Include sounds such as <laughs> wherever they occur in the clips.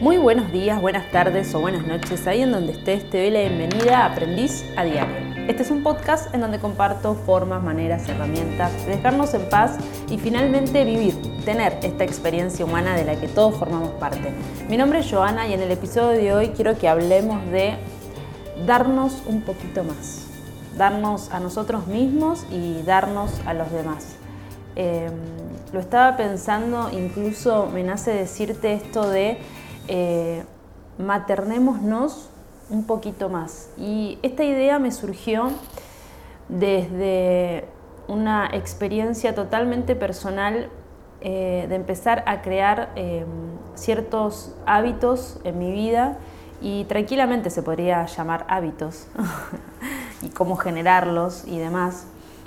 Muy buenos días, buenas tardes o buenas noches, ahí en donde estés, te doy la bienvenida a Aprendiz a Diario. Este es un podcast en donde comparto formas, maneras, herramientas de dejarnos en paz y finalmente vivir, tener esta experiencia humana de la que todos formamos parte. Mi nombre es Joana y en el episodio de hoy quiero que hablemos de darnos un poquito más, darnos a nosotros mismos y darnos a los demás. Em, lo estaba pensando, incluso me nace decirte esto de eh, maternémonos un poquito más. Y esta idea me surgió desde una experiencia totalmente personal eh, de empezar a crear eh, ciertos hábitos en mi vida y tranquilamente se podría llamar hábitos <laughs> y cómo generarlos y demás.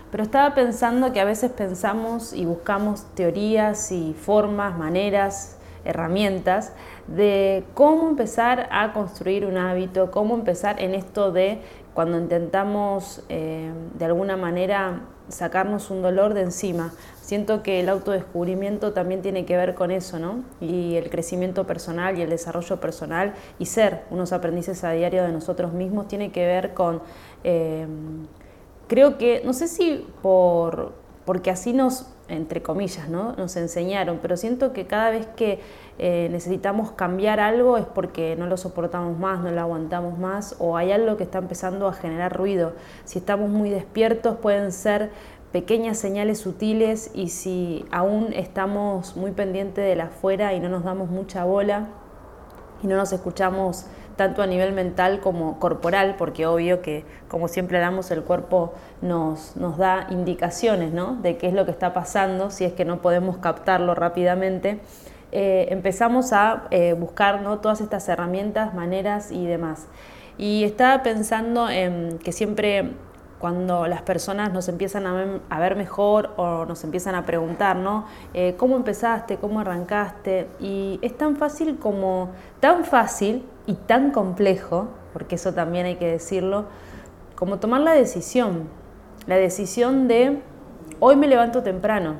Pero estaba pensando que a veces pensamos y buscamos teorías y formas, maneras, herramientas de cómo empezar a construir un hábito, cómo empezar en esto de cuando intentamos eh, de alguna manera sacarnos un dolor de encima. Siento que el autodescubrimiento también tiene que ver con eso, ¿no? Y el crecimiento personal y el desarrollo personal y ser unos aprendices a diario de nosotros mismos tiene que ver con, eh, creo que, no sé si por, porque así nos entre comillas, ¿no? nos enseñaron, pero siento que cada vez que eh, necesitamos cambiar algo es porque no lo soportamos más, no lo aguantamos más o hay algo que está empezando a generar ruido. Si estamos muy despiertos pueden ser pequeñas señales sutiles y si aún estamos muy pendientes de la afuera y no nos damos mucha bola y no nos escuchamos tanto a nivel mental como corporal, porque obvio que, como siempre damos, el cuerpo nos, nos da indicaciones ¿no? de qué es lo que está pasando, si es que no podemos captarlo rápidamente. Eh, empezamos a eh, buscar ¿no? todas estas herramientas, maneras y demás. Y estaba pensando en que siempre cuando las personas nos empiezan a ver, mejor o nos empiezan a preguntar, ¿no? Eh, ¿Cómo empezaste? ¿Cómo arrancaste? Y es tan fácil como, tan fácil y tan complejo, porque eso también hay que decirlo, como tomar la decisión. La decisión de, hoy me levanto temprano,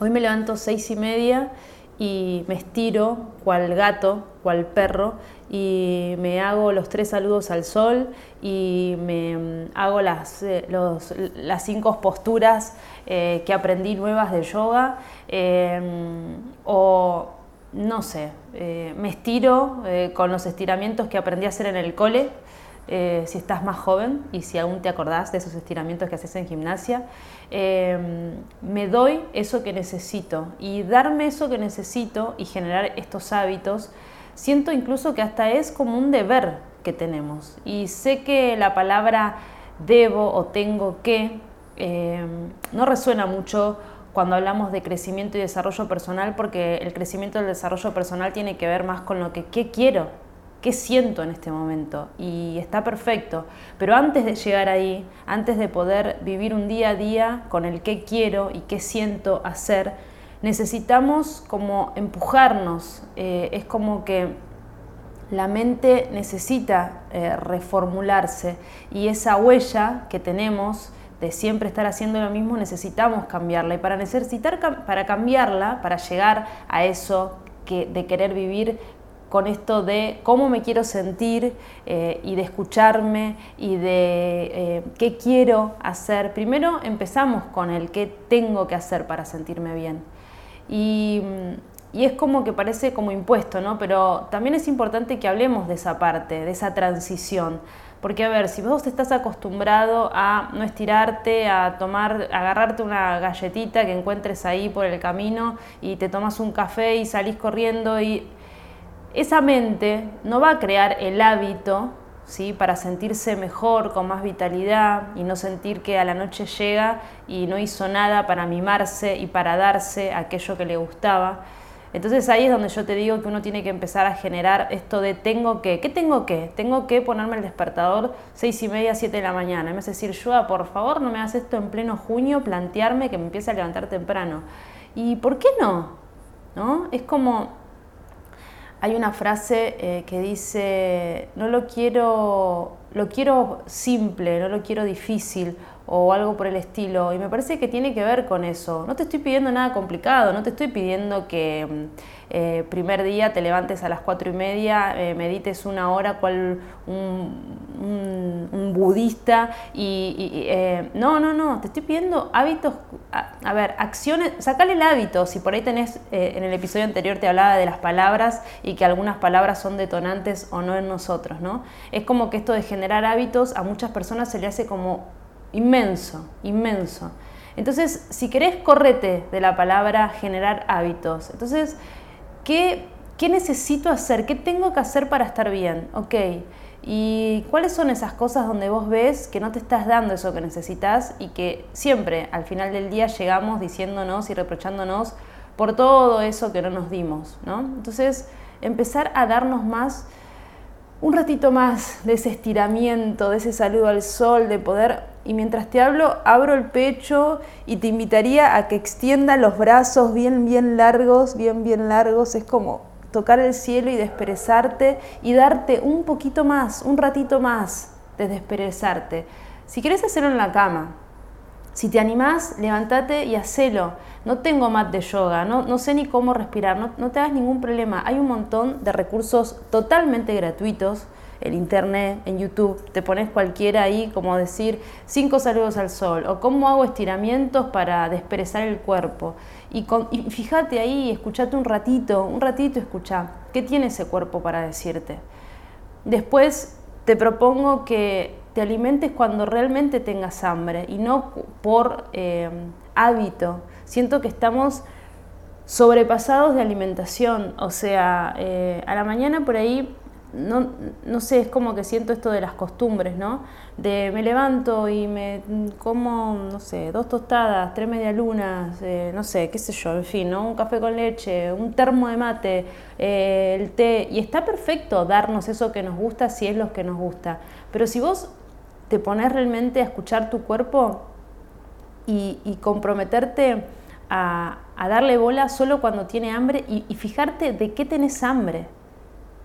hoy me levanto seis y media y me estiro cual gato, cual perro, y me hago los tres saludos al sol y me mm, hago las, eh, las cinco posturas eh, que aprendí nuevas de yoga, em, o no sé, eh, me estiro con los estiramientos que aprendí a hacer en el cole. Si estás más joven y si aún te acordás de esos estiramientos que haces en gimnasia, Em, me doy eso que necesito y darme eso que necesito y generar estos hábitos, siento incluso que hasta es como un deber que tenemos. Y sé que la palabra debo o tengo que em, no resuena mucho cuando hablamos de crecimiento y desarrollo personal porque el crecimiento y el desarrollo personal tiene que ver más con lo que ¿qué quiero qué siento en este momento y está perfecto. Pero antes de llegar ahí, antes de poder vivir un día a día con el qué quiero y qué siento hacer, necesitamos como empujarnos. Eh, es como que la mente necesita eh, reformularse y esa huella que tenemos de siempre estar haciendo lo mismo necesitamos cambiarla y para necesitar para cambiarla para llegar a eso que, de querer vivir con esto de cómo me quiero sentir eh, y de escucharme y de eh, qué quiero hacer. Primero empezamos con el qué tengo que hacer para sentirme bien. Y, y, es como que parece como impuesto, ¿no? Pero también es importante que hablemos de esa parte, de esa transición. Porque a ver, si vos estás acostumbrado a no estirarte, a tomar, a agarrarte una galletita que encuentres ahí por el camino y te tomas un café y salís corriendo y esa mente no va a crear el hábito ¿sí? para sentirse mejor, con más vitalidad y no sentir que a la noche llega y no hizo nada para mimarse y para darse aquello que le gustaba. Entonces ahí es donde yo te digo que uno tiene que empezar a generar esto de tengo que, ¿qué tengo que? Tengo que ponerme el despertador seis y media, siete de la mañana. me hace decir, yo, por favor, no me hagas esto en pleno junio, plantearme que me empiece a levantar temprano. ¿Y por qué no? ¿No? Es como, hay una frase eh, que dice, no lo quiero lo quiero simple, no lo quiero difícil o algo por el estilo. Y me parece que tiene que ver con eso. No te estoy pidiendo nada complicado, no te estoy pidiendo que mm, eh, primer día te levantes a las cuatro y media, eh, medites una hora cual un, budista y, eh, no, no, no, te estoy pidiendo hábitos, a, ver, acciones, sacale el hábito, si por ahí tenés, en el episodio anterior te hablaba de las palabras y que algunas palabras son detonantes o no en nosotros, ¿no? Es como que esto de generar hábitos a muchas personas se le hace como inmenso, inmenso. Entonces, si querés, correte de la palabra generar hábitos. Entonces, ¿qué, ¿qué, necesito hacer? ¿Qué tengo que hacer para estar bien? Ok. ¿Y cuáles son esas cosas donde vos ves que no te estás dando eso que necesitas y que siempre al final del día llegamos diciéndonos y reprochándonos por todo eso que no nos dimos? ¿no? Entonces, empezar a darnos más un ratito más de ese estiramiento, de ese saludo al sol, de poder, y mientras te hablo, abro el pecho y te invitaría a que extienda los brazos bien, bien largos, bien, bien largos, es como tocar el cielo y desperezarte y darte un poquito más, un ratito más de desperezarte. Si quieres hacerlo en la cama, si te animás, levántate y hacelo. No tengo mat de yoga, no, no sé ni cómo respirar, no, no, te hagas ningún problema. Hay un montón de recursos totalmente gratuitos en internet, en YouTube. Te pones cualquiera ahí, como decir cinco saludos al sol o cómo hago estiramientos para desperezar el cuerpo. Y, fíjate ahí, escúchate un ratito, un ratito escucha. ¿Qué tiene ese cuerpo para decirte? Después te propongo que te alimentes cuando realmente tengas hambre y no por eh, hábito. Siento que estamos sobrepasados de alimentación, o sea, eh, a la mañana por ahí no, no, sé, es como que siento esto de las costumbres, ¿no? De me levanto y me como, no sé, dos tostadas, tres medialunas, eh, no sé, qué sé yo, en fin, ¿no? Un café con leche, un termo de mate, eh, el té, y está perfecto darnos eso que nos gusta si es lo que nos gusta, pero si vos te pones realmente a escuchar tu cuerpo y, comprometerte a, darle bola solo cuando tiene hambre y, y fijarte de qué tenés hambre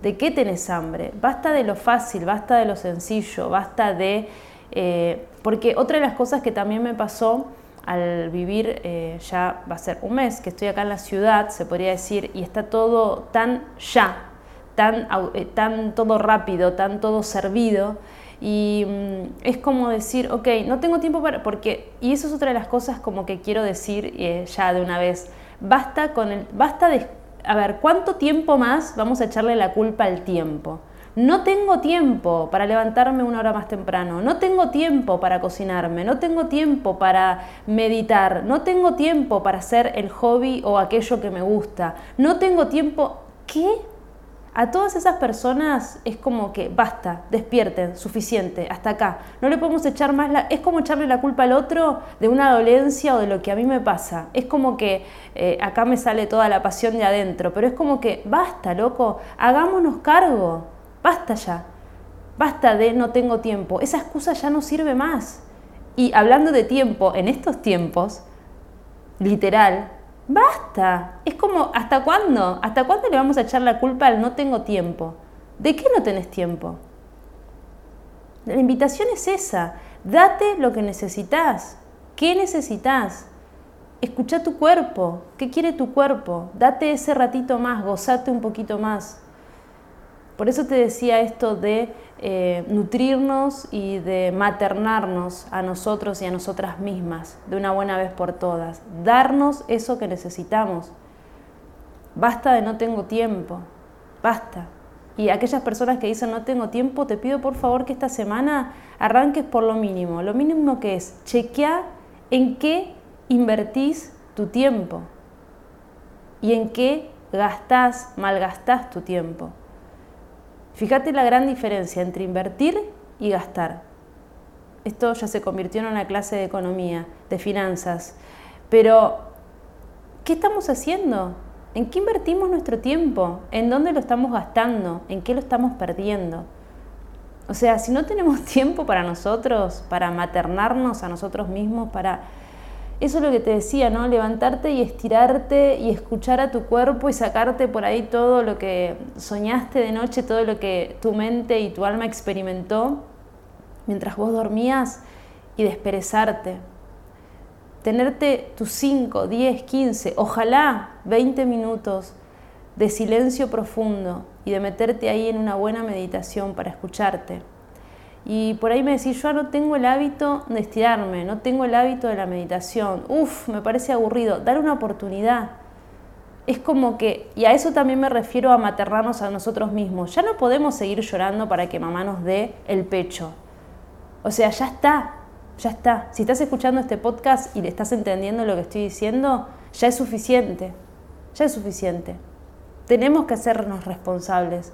¿De qué tenés hambre? Basta de lo fácil, basta de lo sencillo, basta de... Eh, porque otra de las cosas que también me pasó al vivir, eh, ya va a ser un mes que estoy acá en la ciudad, se podría decir, y está todo tan ya, tan, eh, tan todo rápido, tan todo servido, y mm, es como decir, ok, no tengo tiempo para, porque, y eso es otra de las cosas como que quiero decir ya de una vez, basta, con el, basta a ver, ¿cuánto tiempo más vamos a echarle la culpa al tiempo? No tengo tiempo para levantarme una hora más temprano, no tengo tiempo para cocinarme, no tengo tiempo para meditar, no tengo tiempo para hacer el hobby o aquello que me gusta, no tengo tiempo... ¿Qué? A todas esas personas es como que basta, despierten, suficiente, hasta acá. No le podemos echar más la... Es como echarle la culpa al otro de una dolencia o de lo que a mí me pasa. Es como que eh, acá me sale toda la pasión de adentro, pero es como que basta, loco, hagámonos cargo, basta ya. Basta de no tengo tiempo. Esa excusa ya no sirve más. Y hablando de tiempo, en estos tiempos, literal, Basta. Es como, ¿hasta cuándo? ¿Hasta cuándo le vamos a echar la culpa al no tengo tiempo? ¿De qué no tenés tiempo? La invitación es esa. Date lo que necesitas. ¿Qué necesitas? Escucha tu cuerpo. ¿Qué quiere tu cuerpo? Date ese ratito más, gozate un poquito más. Por eso te decía esto de eh, nutrirnos y de maternarnos a nosotros y a nosotras mismas de una buena vez por todas. Darnos eso que necesitamos. Basta de no tengo tiempo. Basta. Y aquellas personas que dicen no tengo tiempo, te pido por favor que esta semana arranques por lo mínimo. Lo mínimo que es chequear en qué invertís tu tiempo y en qué gastás, malgastás tu tiempo. Fíjate la gran diferencia entre invertir y gastar. Esto ya se convirtió en una clase de economía, de finanzas. Pero, ¿qué estamos haciendo? ¿En qué invertimos nuestro tiempo? ¿En dónde lo estamos gastando? ¿En qué lo estamos perdiendo? O sea, si no tenemos <laughs> tiempo para nosotros, para maternarnos a nosotros mismos, para eso es lo que te decía, ¿no? Levantarte y estirarte y escuchar a tu cuerpo y sacarte por ahí todo lo que soñaste de noche, todo lo que tu mente y tu alma experimentó mientras vos dormías y desperezarte. Tenerte tus 5, 10, 15, ojalá 20 minutos de silencio profundo y de meterte ahí en una buena meditación para escucharte. Y por ahí me decís, yo no tengo el hábito de estirarme, no tengo el hábito de la meditación. Uf, me parece aburrido. Dar una oportunidad. Es como que, y a eso también me refiero a maternarnos a nosotros mismos. Ya no podemos seguir llorando para que mamá nos dé el pecho. O sea, ya está, ya está. Si estás escuchando este podcast y le estás entendiendo lo que estoy diciendo, ya es suficiente. Ya es suficiente. Tenemos que hacernos responsables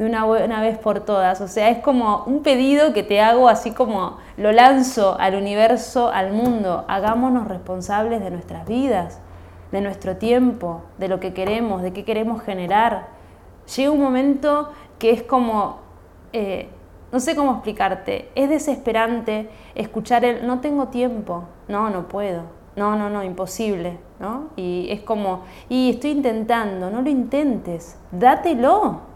de una buena vez por todas. O sea, es como un pedido que te hago, así como lo lanzo al universo, al mundo. Hagámonos responsables de nuestras vidas, de nuestro tiempo, de lo que queremos, de qué queremos generar. Llega un momento que es como, eh, no sé cómo explicarte, es desesperante escuchar el no tengo tiempo, no, no puedo, no, no, no, imposible, ¿no? Y es como, y estoy intentando, no lo intentes, dátelo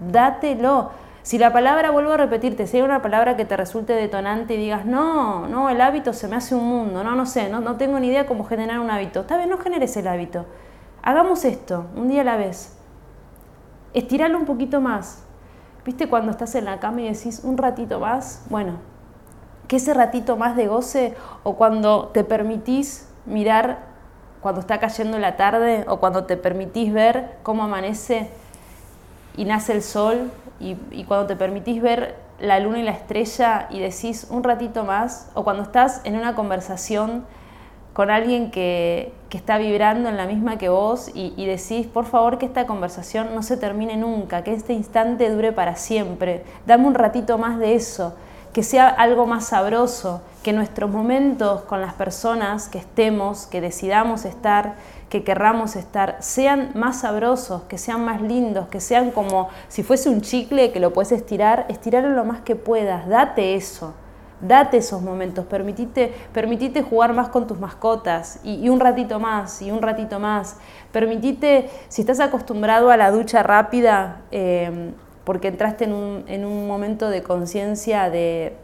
dátelo. Si la palabra, vuelvo a repetirte, si hay una palabra que te resulte detonante y digas, no, no, el hábito se me hace un mundo, no, no sé, no, no tengo ni idea cómo generar un hábito. Está bien, no generes el hábito. Hagamos esto, un día a la vez. Estiralo un poquito más. ¿Viste cuando estás en la cama y decís un ratito más? Bueno, que ese ratito más de goce o cuando te permitís mirar cuando está cayendo la tarde o cuando te permitís ver cómo amanece y nace el sol y, cuando te permitís ver la luna y la estrella y decís un ratito más, o cuando estás en una conversación con alguien que, está vibrando en la misma que vos y, y, decís, por favor, que esta conversación no se termine nunca, que este instante dure para siempre, dame un ratito más de eso, que sea algo más sabroso, que nuestros momentos con las personas que estemos, que decidamos estar, que querramos estar, sean más sabrosos, que sean más lindos, que sean como si fuese un chicle que lo puedes estirar, estirarlo lo más que puedas, date eso. Date esos momentos, permitite, permitite jugar más con tus mascotas y, un ratito más y un ratito más. Permitite, si estás acostumbrado a la ducha rápida, eh, porque entraste en un, en un momento de conciencia de,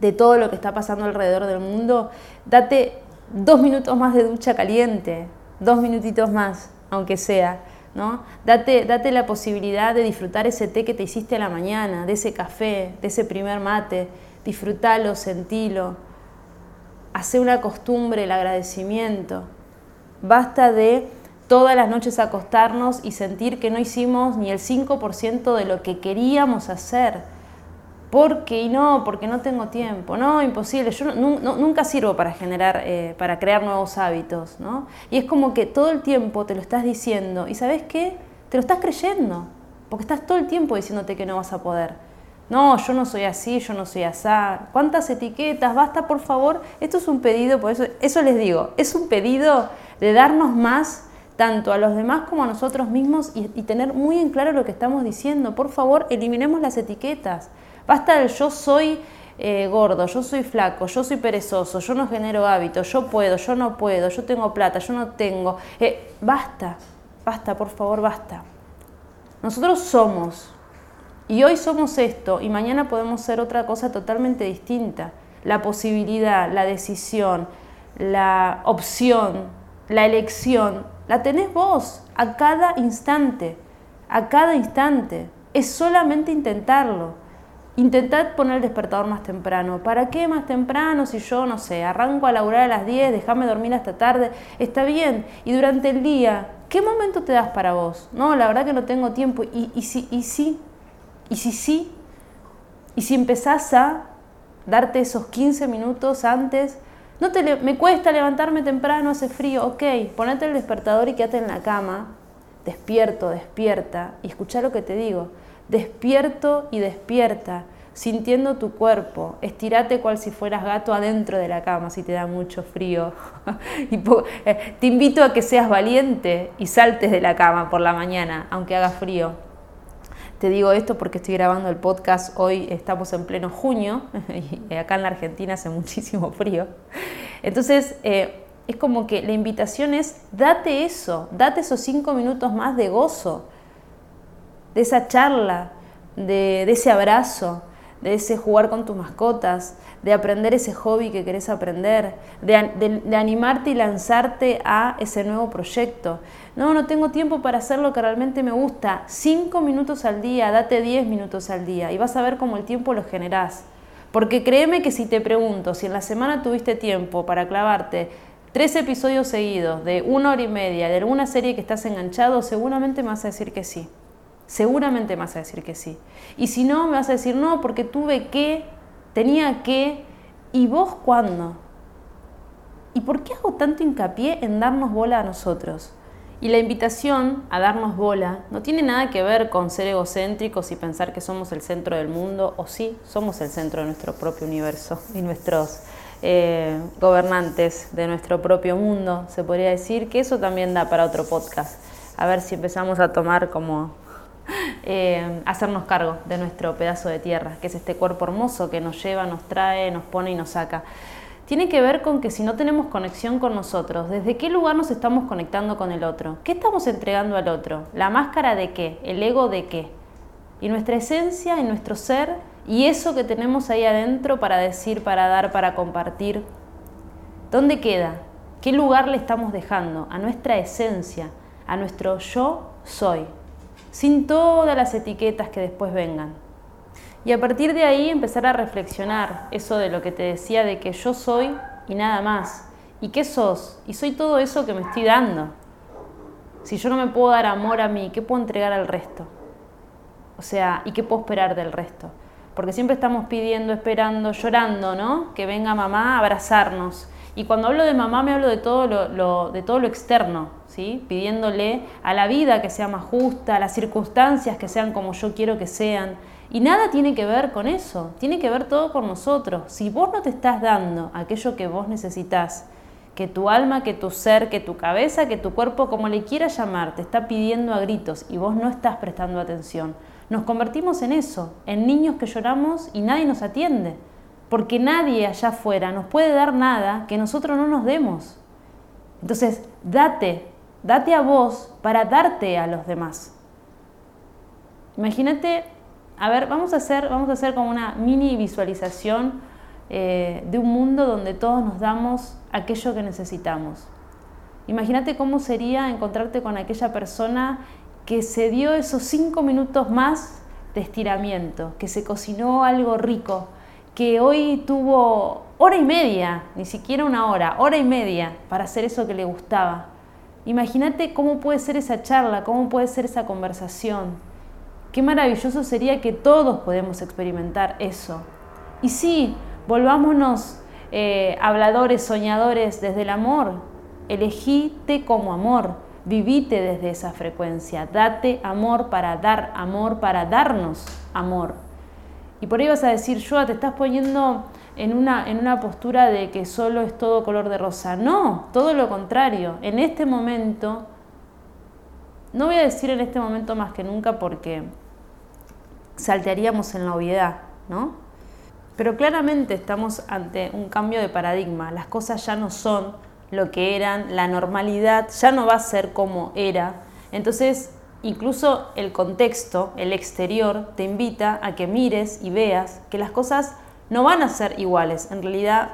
de todo lo que está pasando alrededor del mundo, date dos minutos más de ducha caliente, dos minutitos más, aunque sea. ¿no? Date, date la posibilidad de disfrutar ese té que te hiciste a la mañana, de ese café, de ese primer mate. Disfrútalo, sentilo. Hace una costumbre el agradecimiento. Basta de todas las noches acostarnos y sentir que no hicimos ni el 5% de lo que queríamos hacer porque y no, porque no tengo tiempo, no, imposible, yo nunca sirvo para generar, eh, para crear nuevos hábitos, ¿no? Y es como que todo el tiempo te lo estás diciendo y ¿sabes qué? Te lo estás creyendo, porque estás todo el tiempo diciéndote que no vas a poder. No, yo no soy así, yo no soy así. ¿Cuántas etiquetas? Basta, por favor. Esto es un pedido, por eso, eso les digo, es un pedido de darnos más tanto a los demás como a nosotros mismos y, tener muy en claro lo que estamos diciendo. Por favor, eliminemos las etiquetas. Basta el yo soy eh, gordo, yo soy flaco, yo soy perezoso, yo no genero hábitos, yo puedo, yo no puedo, yo tengo plata, yo no tengo. Eh, basta, basta, por favor, basta. Nosotros somos. Y hoy somos esto y mañana podemos ser otra cosa totalmente distinta. La posibilidad, la decisión, la opción, la elección, la tenés vos a cada instante, a cada instante. Es solamente intentarlo. Intentad poner el despertador más temprano. ¿Para qué más temprano si yo, no sé, arranco a laburar a las 10, déjame dormir hasta tarde? Está bien. Y durante el día, ¿qué momento te das para vos? No, la verdad que no tengo tiempo. ¿Y, y si, y sí? ¿Y si sí? ¿Y si empezás a darte esos 15 minutos antes? No te me cuesta levantarme temprano, hace frío. Ok, ponete el despertador y quédate en la cama. Despierto, despierta. Y escucha lo que te digo despierto y despierta, sintiendo tu cuerpo. Estírate cual si fueras gato adentro de la cama si te da mucho frío. <laughs> Eh, te invito a que seas valiente y saltes de la cama por la mañana, aunque haga frío. Te digo esto porque estoy grabando el podcast, hoy estamos en pleno junio <laughs> y acá en la Argentina hace muchísimo frío. Entonces, eh, es como que la invitación es, date eso, date esos cinco minutos más de gozo de esa charla, de, ese abrazo, de ese jugar con tus mascotas, de aprender ese hobby que querés aprender, de, animarte y lanzarte a ese nuevo proyecto. No, no tengo tiempo para hacer lo que realmente me gusta. Cinco minutos al día, date diez minutos al día y vas a ver cómo el tiempo lo generás. Porque créeme que si te pregunto si en la semana tuviste tiempo para clavarte tres episodios seguidos de una hora y media de alguna serie que estás enganchado, seguramente me vas a decir que sí. Seguramente me vas a decir que sí. Y si no, me vas a decir no, porque tuve que, tenía que, ¿y vos cuándo? ¿Y por qué hago tanto hincapié en darnos bola a nosotros? Y la invitación a darnos bola no tiene nada que ver con ser egocéntricos y pensar que somos el centro del mundo, o sí, somos el centro de nuestro propio universo <laughs> y nuestros eh, gobernantes de nuestro propio mundo, se podría decir, que eso también da para otro podcast. A ver si empezamos a tomar como eh, hacernos cargo de nuestro pedazo de tierra, que es este cuerpo hermoso que nos lleva, nos trae, nos pone y nos saca. Tiene que ver con que si no tenemos conexión con nosotros, ¿desde qué lugar nos estamos conectando con el otro? ¿Qué estamos entregando al otro? ¿La máscara de qué? ¿El ego de qué? Y nuestra esencia y nuestro ser y eso que tenemos ahí adentro para decir, para dar, para compartir, ¿dónde queda? ¿Qué lugar le estamos dejando a nuestra esencia, a nuestro yo soy? Sin todas las etiquetas que después vengan. Y a partir de ahí empezar a reflexionar eso de lo que te decía de que yo soy y nada más. ¿Y qué sos? Y soy todo eso que me estoy dando. Si yo no me puedo dar amor a mí, ¿qué puedo entregar al resto? O sea, ¿y qué puedo esperar del resto? Porque siempre estamos pidiendo, esperando, llorando, ¿no? Que venga mamá a abrazarnos. Y cuando hablo de mamá me hablo de todo lo, de todo lo externo, ¿sí? pidiéndole a la vida que sea más justa, a las circunstancias que sean como yo quiero que sean. Y nada tiene que ver con eso, tiene que ver todo con nosotros. Si vos no te estás dando aquello que vos necesitas, que tu alma, que tu ser, que tu cabeza, que tu cuerpo, como le quieras llamar, te está pidiendo a gritos y vos no estás prestando atención, nos convertimos en eso, en niños que lloramos y nadie nos atiende porque nadie allá afuera nos puede dar nada que nosotros no nos demos. Entonces, date, date a vos para darte a los demás. Imagínate, a ver, vamos a hacer, vamos a hacer como una mini visualización eh, de un mundo donde todos nos damos aquello que necesitamos. Imagínate cómo sería encontrarte con aquella persona que se dio esos cinco minutos más de estiramiento, que se cocinó algo rico, que hoy tuvo hora y media, ni siquiera una hora, hora y media para hacer eso que le gustaba. Imagínate cómo puede ser esa charla, cómo puede ser esa conversación. Qué maravilloso sería que todos podemos experimentar eso. Y sí, volvámonos eh, habladores, soñadores desde el amor. Elegíte como amor, vivite desde esa frecuencia, date amor para dar amor, para darnos amor. Y por ahí vas a decir, Joa, te estás poniendo en una, en una postura de que solo es todo color de rosa. No, todo lo contrario. En este momento, no voy a decir en este momento más que nunca porque saltearíamos en la obviedad, ¿no? Pero claramente estamos ante un cambio de paradigma. Las cosas ya no son lo que eran, la normalidad ya no va a ser como era. Entonces Incluso el contexto, el exterior, te invita a que mires y veas que las cosas no van a ser iguales. En realidad,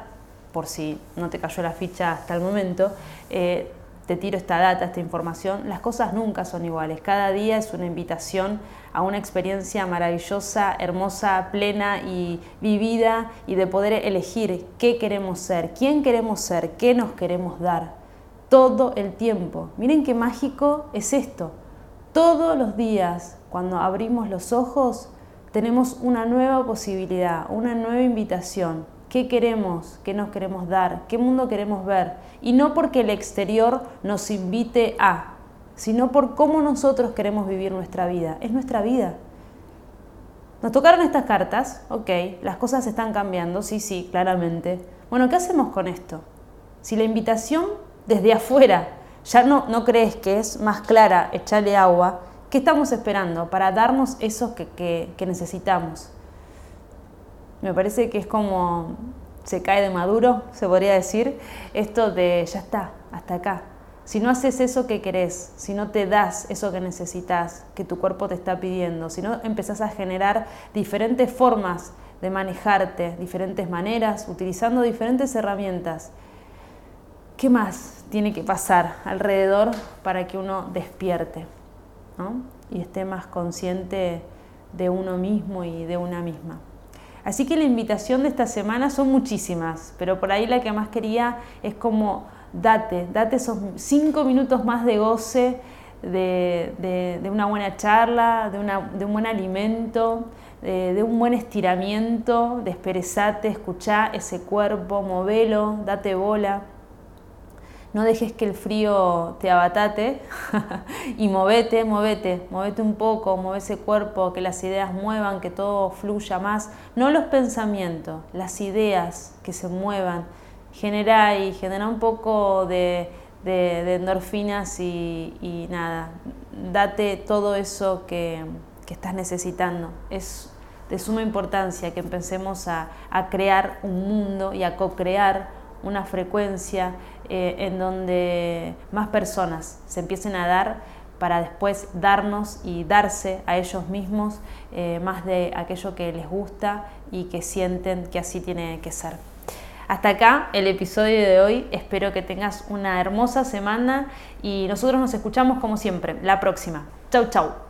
por si no te cayó la ficha hasta el momento, eh, te tiro esta data, esta información, las cosas nunca son iguales. Cada día es una invitación a una experiencia maravillosa, hermosa, plena y vivida y de poder elegir qué queremos ser, quién queremos ser, qué nos queremos dar. Todo el tiempo. Miren qué mágico es esto. Todos los días, cuando abrimos los ojos, tenemos una nueva posibilidad, una nueva invitación. ¿Qué queremos? ¿Qué nos queremos dar? ¿Qué mundo queremos ver? Y no porque el exterior nos invite a, sino por cómo nosotros queremos vivir nuestra vida. Es nuestra vida. Nos tocaron estas cartas, ok, las cosas están cambiando, sí, sí, claramente. Bueno, ¿qué hacemos con esto? Si la invitación desde afuera ya no, no crees que es más clara echarle agua, ¿qué estamos esperando para darnos eso que, que necesitamos? Me parece que es como se cae de maduro, se podría decir, esto de ya está, hasta acá. Si no haces eso que querés, si no te das eso que necesitas, que tu cuerpo te está pidiendo, si no empezás a generar diferentes formas de manejarte, diferentes maneras, utilizando diferentes herramientas. ¿Qué más tiene que pasar alrededor para que uno despierte y esté más consciente de uno mismo y de una misma? Así que la invitación de esta semana son muchísimas, pero por ahí la que más quería es como date, date esos cinco minutos más de goce, de, una buena charla, de, un buen alimento, de, un buen estiramiento, desperezate, escuchá ese cuerpo, movelo, date bola. No dejes que el frío te abatate <laughs> y movete, movete, movete un poco, mueve ese cuerpo, que las ideas muevan, que todo fluya más. No los pensamientos, las ideas que se muevan. Genera y genera un poco de, endorfinas y, nada, date todo eso que, estás necesitando. Es de suma importancia que empecemos a, a crear un mundo y a co-crear una frecuencia eh, en donde más personas se empiecen a dar para después darnos y darse a ellos mismos eh, más de aquello que les gusta y que sienten que así tiene que ser. Hasta acá el episodio de hoy, espero que tengas una hermosa semana y nosotros nos escuchamos como siempre, la próxima. Chau, chau.